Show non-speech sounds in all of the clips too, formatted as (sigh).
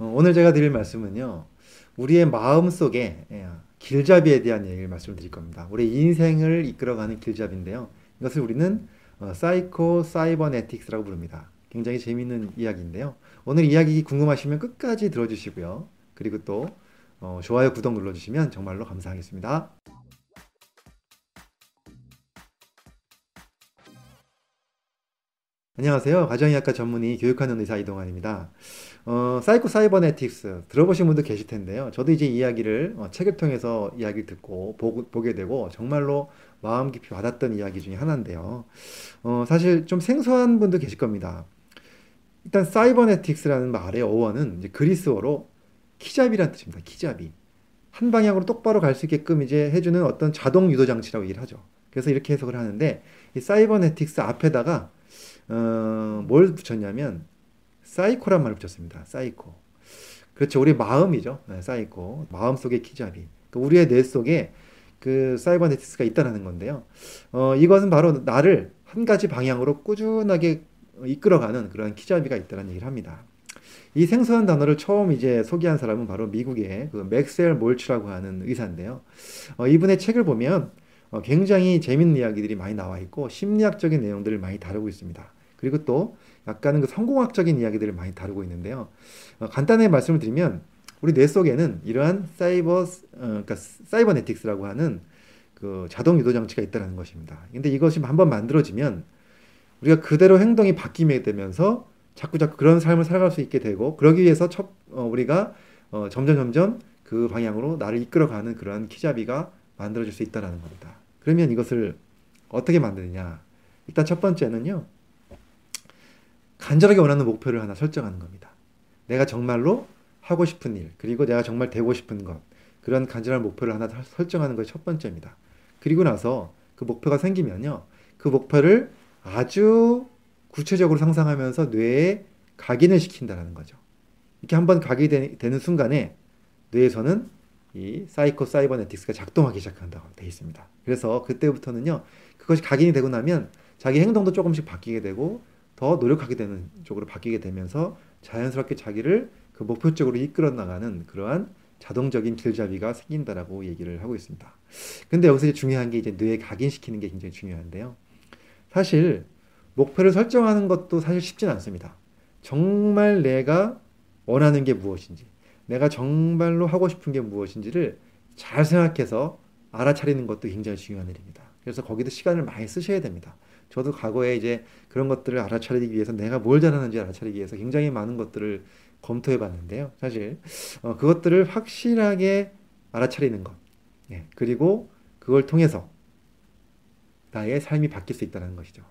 어, 오늘 제가 드릴 말씀은요. 우리의 마음 속에 예, 길잡이에 대한 얘기를 말씀드릴 겁니다. 우리 인생을 이끌어가는 길잡이인데요. 이것을 우리는 어, 사이코 사이버네틱스라고 부릅니다. 굉장히 재미있는 이야기인데요. 오늘 이야기 궁금하시면 끝까지 들어주시고요. 그리고 또 어, 좋아요, 구독 눌러주시면 정말로 감사하겠습니다. 안녕하세요. 가정의학과 전문의 교육하는 의사 이동환입니다. 어, 사이코 사이버네틱스 들어보신 분도 계실 텐데요. 저도 이제 이야기를 어, 책을 통해서 이야기를 듣고 보게 되고 정말로 마음 깊이 와닿던 이야기 중에 하나인데요. 어, 사실 좀 생소한 분도 계실 겁니다. 일단 사이버네틱스라는 말의 어원은 이제 그리스어로 키잡이라는 뜻입니다. 키잡이. 한 방향으로 똑바로 갈 수 있게끔 이제 해주는 어떤 자동 유도 장치라고 얘기를 하죠. 그래서 이렇게 해석을 하는데 이 사이버네틱스 앞에다가 어, 뭘 붙였냐면 사이코란 말을 붙였습니다. 사이코. 그렇죠. 우리 마음이죠. 네, 사이코. 마음 속의 키잡이. 그러니까 우리의 뇌 속에 그 사이버네틱스가 있다는 건데요. 어, 이것은 바로 나를 한 가지 방향으로 꾸준하게 이끌어가는 그런 키잡이가 있다는 얘기를 합니다. 이 생소한 단어를 처음 이제 소개한 사람은 바로 미국의 그 맥스웰 몰츠라고 하는 의사인데요. 어, 이분의 책을 보면 어, 굉장히 재밌는 이야기들이 많이 나와 있고 심리학적인 내용들을 많이 다루고 있습니다. 그리고 또 약간은 그 성공학적인 이야기들을 많이 다루고 있는데요. 어, 간단하게 말씀을 드리면 우리 뇌 속에는 이러한 사이버 어, 그러니까 사이버네틱스라고 하는 그 자동 유도 장치가 있다는 것입니다. 근데 이것이 한번 만들어지면 우리가 그대로 행동이 바뀌게 되면서 자꾸 자꾸 그런 삶을 살아갈 수 있게 되고 그러기 위해서 첫 어, 우리가 어, 점점 점점 그 방향으로 나를 이끌어가는 그러한 키잡이가 만들어질 수 있다는 겁니다. 그러면 이것을 어떻게 만드느냐? 일단 첫 번째는요. 간절하게 원하는 목표를 하나 설정하는 겁니다. 내가 정말로 하고 싶은 일, 그리고 내가 정말 되고 싶은 것, 그런 간절한 목표를 하나 설정하는 것이 첫 번째입니다. 그리고 나서 그 목표가 생기면요. 그 목표를 아주 구체적으로 상상하면서 뇌에 각인을 시킨다는 거죠. 이렇게 한번 각인이 되는 순간에 뇌에서는 이 사이코 사이버네틱스가 작동하기 시작한다고 되어 있습니다. 그래서 그때부터는요. 그것이 각인이 되고 나면 자기 행동도 조금씩 바뀌게 되고 더 노력하게 되는 쪽으로 바뀌게 되면서 자연스럽게 자기를 그 목표 쪽으로 이끌어 나가는 그러한 자동적인 길잡이가 생긴다라고 얘기를 하고 있습니다. 근데 여기서 중요한 게 이제 뇌에 각인시키는 게 굉장히 중요한데요. 사실 목표를 설정하는 것도 사실 쉽지는 않습니다. 정말 내가 원하는 게 무엇인지, 내가 정말로 하고 싶은 게 무엇인지를 잘 생각해서 알아차리는 것도 굉장히 중요한 일입니다. 그래서 거기도 시간을 많이 쓰셔야 됩니다. 저도 과거에 이제 그런 것들을 알아차리기 위해서 내가 뭘 잘하는지 알아차리기 위해서 굉장히 많은 것들을 검토해 봤는데요. 사실 어, 그것들을 확실하게 알아차리는 것, 예, 그리고 그걸 통해서 나의 삶이 바뀔 수 있다는 것이죠.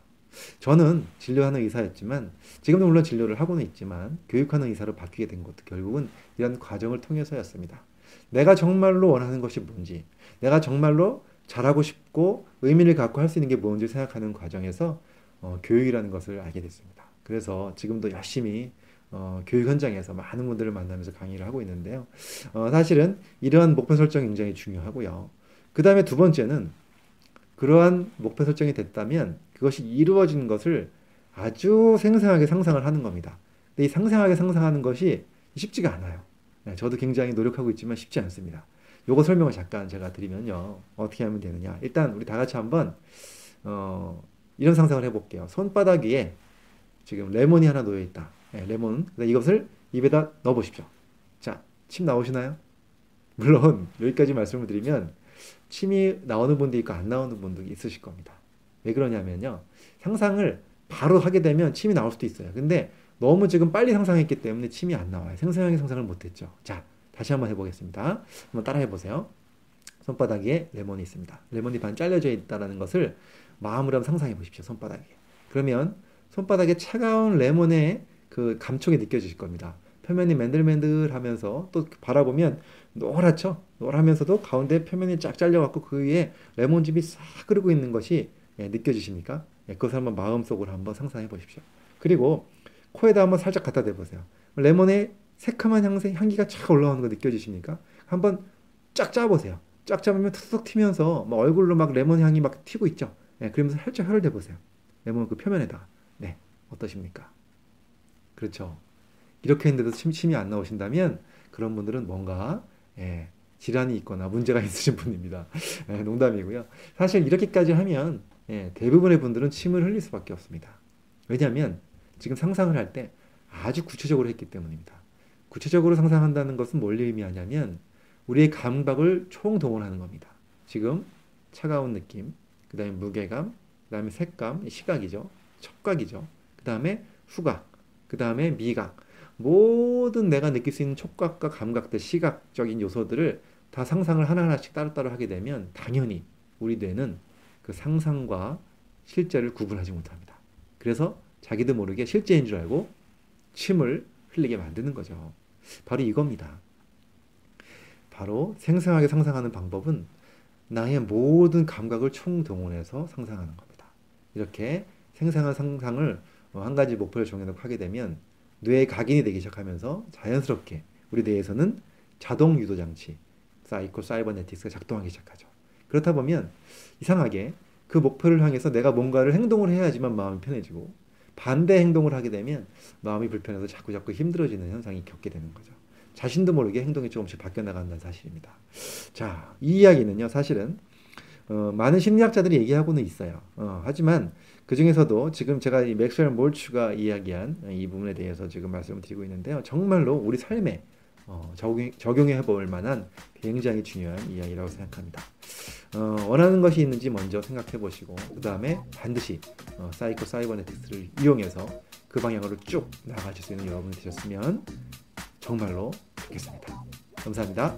저는 진료하는 의사였지만 지금도 물론 진료를 하고는 있지만 교육하는 의사로 바뀌게 된 것도 결국은 이런 과정을 통해서였습니다. 내가 정말로 원하는 것이 뭔지, 내가 정말로 잘하고 싶고 의미를 갖고 할 수 있는 게 뭔지 생각하는 과정에서 어, 교육이라는 것을 알게 됐습니다. 그래서 지금도 열심히 어, 교육 현장에서 많은 분들을 만나면서 강의를 하고 있는데요. 어, 사실은 이러한 목표 설정이 굉장히 중요하고요. 그 다음에 두 번째는 그러한 목표 설정이 됐다면 그것이 이루어진 것을 아주 생생하게 상상을 하는 겁니다. 근데 이 상생하게 상상하는 것이 쉽지가 않아요. 네, 저도 굉장히 노력하고 있지만 쉽지 않습니다. 요거 설명을 잠깐 제가 드리면요. 어떻게 하면 되느냐. 일단 우리 다 같이 한번 어, 이런 상상을 해볼게요. 손바닥 위에 지금 레몬이 하나 놓여 있다. 네, 레몬. 이것을 입에다 넣어 보십시오. 자, 침 나오시나요? 물론 여기까지 말씀을 드리면 침이 나오는 분도 있고 안 나오는 분도 있으실 겁니다. 왜 그러냐면요. 상상을 바로 하게 되면 침이 나올 수도 있어요. 근데 너무 지금 빨리 상상했기 때문에 침이 안 나와요. 생생하게 상상을 못했죠. 자, 다시 한번 해보겠습니다. 한번 따라 해보세요. 손바닥 에 레몬이 있습니다. 레몬이 반 잘려져 있다는 것을 마음으로 한번 상상해 보십시오. 손바닥에. 그러면 손바닥에 차가운 레몬의 그 감촉이 느껴지실 겁니다. 표면이 맨들맨들 하면서 또 바라보면 노랗죠. 노라면서도 가운데 표면이 쫙 잘려갖고 그 위에 레몬즙이 싹 흐르고 있는 것이 예, 느껴지십니까? 예, 그것을 한번 마음속으로 한번 상상해 보십시오. 그리고 코에다 한번 살짝 갖다 대보세요. 레몬의 새카만 향새, 향기가 쫙 올라오는 거 느껴지십니까? 한번 쫙 짜보세요. 쫙 짜보면 툭툭 튀면서 막 얼굴로 막 레몬 향이 막 튀고 있죠. 네, 그러면서 살짝 혀를 대보세요. 레몬 그 표면에다. 네, 어떠십니까? 그렇죠. 이렇게 했는데도 침, 침이 안 나오신다면 그런 분들은 뭔가 예, 질환이 있거나 문제가 (laughs) 있으신 분입니다. 예, 농담이고요. 사실 이렇게까지 하면 예, 대부분의 분들은 침을 흘릴 수밖에 없습니다. 왜냐하면 지금 상상을 할 때 아주 구체적으로 했기 때문입니다. 구체적으로 상상한다는 것은 뭘 의미하냐면 우리의 감각을 총동원하는 겁니다. 지금 차가운 느낌, 그 다음에 무게감, 그 다음에 색감, 시각이죠. 촉각이죠. 그 다음에 후각, 그 다음에 미각. 모든 내가 느낄 수 있는 촉각과 감각들, 시각적인 요소들을 다 상상을 하나하나씩 따로따로 하게 되면 당연히 우리 뇌는 그 상상과 실제를 구분하지 못합니다. 그래서 자기도 모르게 실제인 줄 알고 침을 흘리게 만드는 거죠. 바로 이겁니다. 바로 생생하게 상상하는 방법은 나의 모든 감각을 총동원해서 상상하는 겁니다. 이렇게 생생한 상상을 한 가지 목표를 정해놓고 하게 되면 뇌에 각인이 되기 시작하면서 자연스럽게 우리 뇌에서는 자동 유도 장치, 사이코 사이버네틱스가 작동하기 시작하죠. 그렇다 보면 이상하게 그 목표를 향해서 내가 뭔가를 행동을 해야지만 마음이 편해지고 반대 행동을 하게 되면 마음이 불편해서 자꾸 자꾸 힘들어지는 현상이 겪게 되는 거죠. 자신도 모르게 행동이 조금씩 바뀌어 나간다는 사실입니다. 자, 이 이야기는요, 사실은 어, 많은 심리학자들이 얘기하고는 있어요. 어, 하지만 그 중에서도 지금 제가 이 맥스웰 몰츠가 이야기한 이 부분에 대해서 지금 말씀을 드리고 있는데요. 정말로 우리 삶에 어, 적용, 적용 해 볼 만한 굉장히 중요한 이야기라고 생각합니다. 어, 원하는 것이 있는지 먼저 생각해 보시고 그 다음에 반드시 어, 사이코 사이버네틱스를 이용해서 그 방향으로 쭉 나가실 수 있는 여러분이 되셨으면 정말로 좋겠습니다. 감사합니다.